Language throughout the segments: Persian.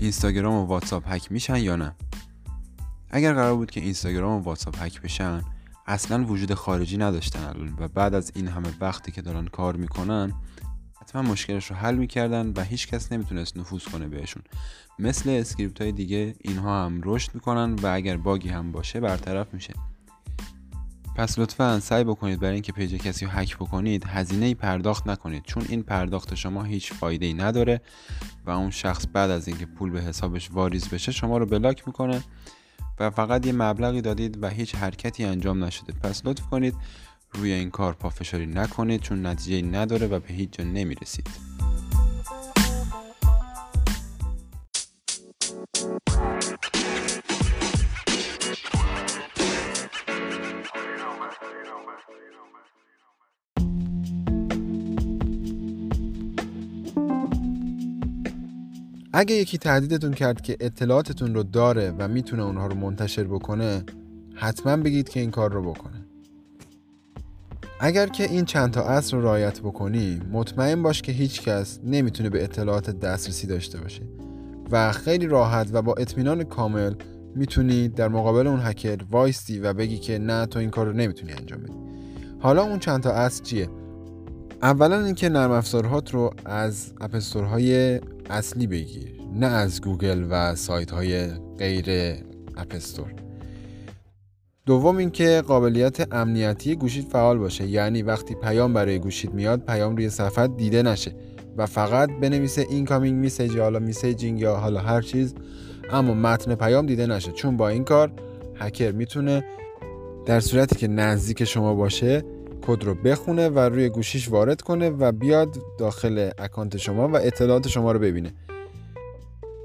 اینستاگرام و واتساپ هک میشن یا نه؟ اگر قرار بود که اینستاگرام و واتساپ هک بشن اصلا وجود خارجی نداشتن الان و بعد از این همه وقتی که دارن کار می‌کنن حتما مشکلش رو حل می‌کردن و هیچ کس نمی‌تونست نفوذ کنه بهشون. مثل script های دیگه اینها هم رشد می‌کنن و اگر باگی هم باشه برطرف میشه. پس لطفا سعی بکنید برای اینکه پیج کسی رو هک بکنید هزینه ای پرداخت نکنید. چون این پرداخت شما هیچ فایده ای نداره و اون شخص بعد از اینکه پول به حسابش واریز بشه شما رو بلاک می‌کنه و فقط یه مبلغی دادید و هیچ حرکتی انجام نشده. پس لطف کنید روی این کار پافشاری نکنید چون نتیجه نداره و به هیچ جا نمی‌رسید. اگه یکی تهدیدتون کرد که اطلاعاتتون رو داره و می‌تونه اونها رو منتشر بکنه حتما بگید که این کار رو بکنه. اگر که این چند تا اصل رو رعایت بکنی مطمئن باش که هیچ کس نمی‌تونه به اطلاعات دسترسی داشته باشه و خیلی راحت و با اطمینان کامل می‌تونی در مقابل اون هکر وایستی و بگی که نه تو این کار رو نمی‌تونی انجام بدی. حالا اون چند تا اصل چیه؟ اولا اینکه نرم افزارهات رو از App Store های اصلی بگیر. نه از گوگل و سایت های غیر App Store دوم اینکه قابلیت امنیتی گوشیت فعال باشه. یعنی وقتی پیام برای گوشیت میاد پیام روی صفحه دیده نشه و فقط بنویسه incoming message یا حالا messaging یا حالا هر چیز اما متن پیام دیده نشه. چون با این کار هکر می‌تونه در صورتی که نزدیک شما باشه کد رو بخونه و روی گوشیش وارد کنه و بیاد داخل اکانت شما و اطلاعات شما رو ببینه.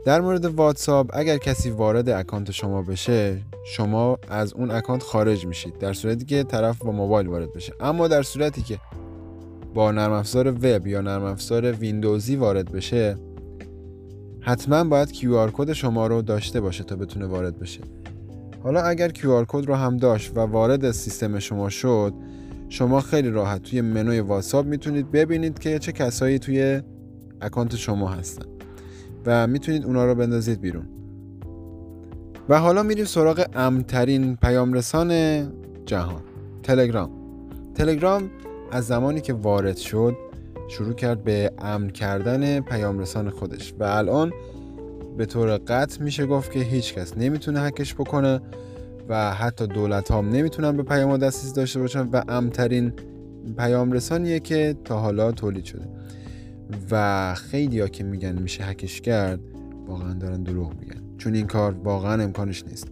در مورد واتساپ اگر کسی وارد اکانت شما بشه شما از اون اکانت خارج میشید در صورتی که طرف با موبایل وارد بشه. اما در صورتی که با نرم افزار وب یا نرم افزار ویندوزی وارد بشه حتما باید QR code شما رو داشته باشه تا بتونه وارد بشه. حالا اگر QR کد رو هم داشت و وارد سیستم شما شد شما خیلی راحت توی منوی واتساپ می‌تونید ببینید که چه کسایی توی اکانت شما هستن و می‌تونید اونا رو بندازید بیرون. و حالا میریم سراغ امترین پیام رسان جهان تلگرام. تلگرام از زمانی که وارد شد شروع کرد به امن کردن پیام رسان خودش و الان به طور قطع میشه گفت که هیچ کس نمی‌تونه هکش بکنه. و حتی دولت هم نمی‌تونن به پیام دسترسی داشته باشن و امترین پیام رسانیه که تا حالا تولید شده. و خیلی ها که میگن میشه هکش کرد واقعا دارن دروغ میگن. چون این کار واقعا امکانش نیست.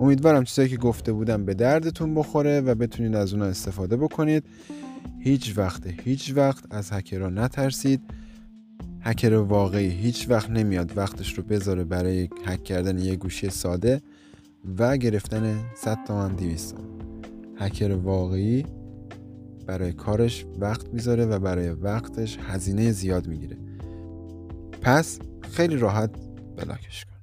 امیدوارم چیزایی که گفته بودم به دردتون بخوره و بتونید از اونها استفاده بکنید. هیچ وقت هیچ وقت از هکرها نترسید. هکر واقعی هیچ وقت نمیاد وقتش رو بذاره برای هک کردن یه گوشی ساده. و گرفتن 100 تومن 200 تومن. هکر واقعی برای کارش وقت می‌ذاره و برای وقتش هزینه زیاد می‌گیره. پس خیلی راحت بلاکش کن.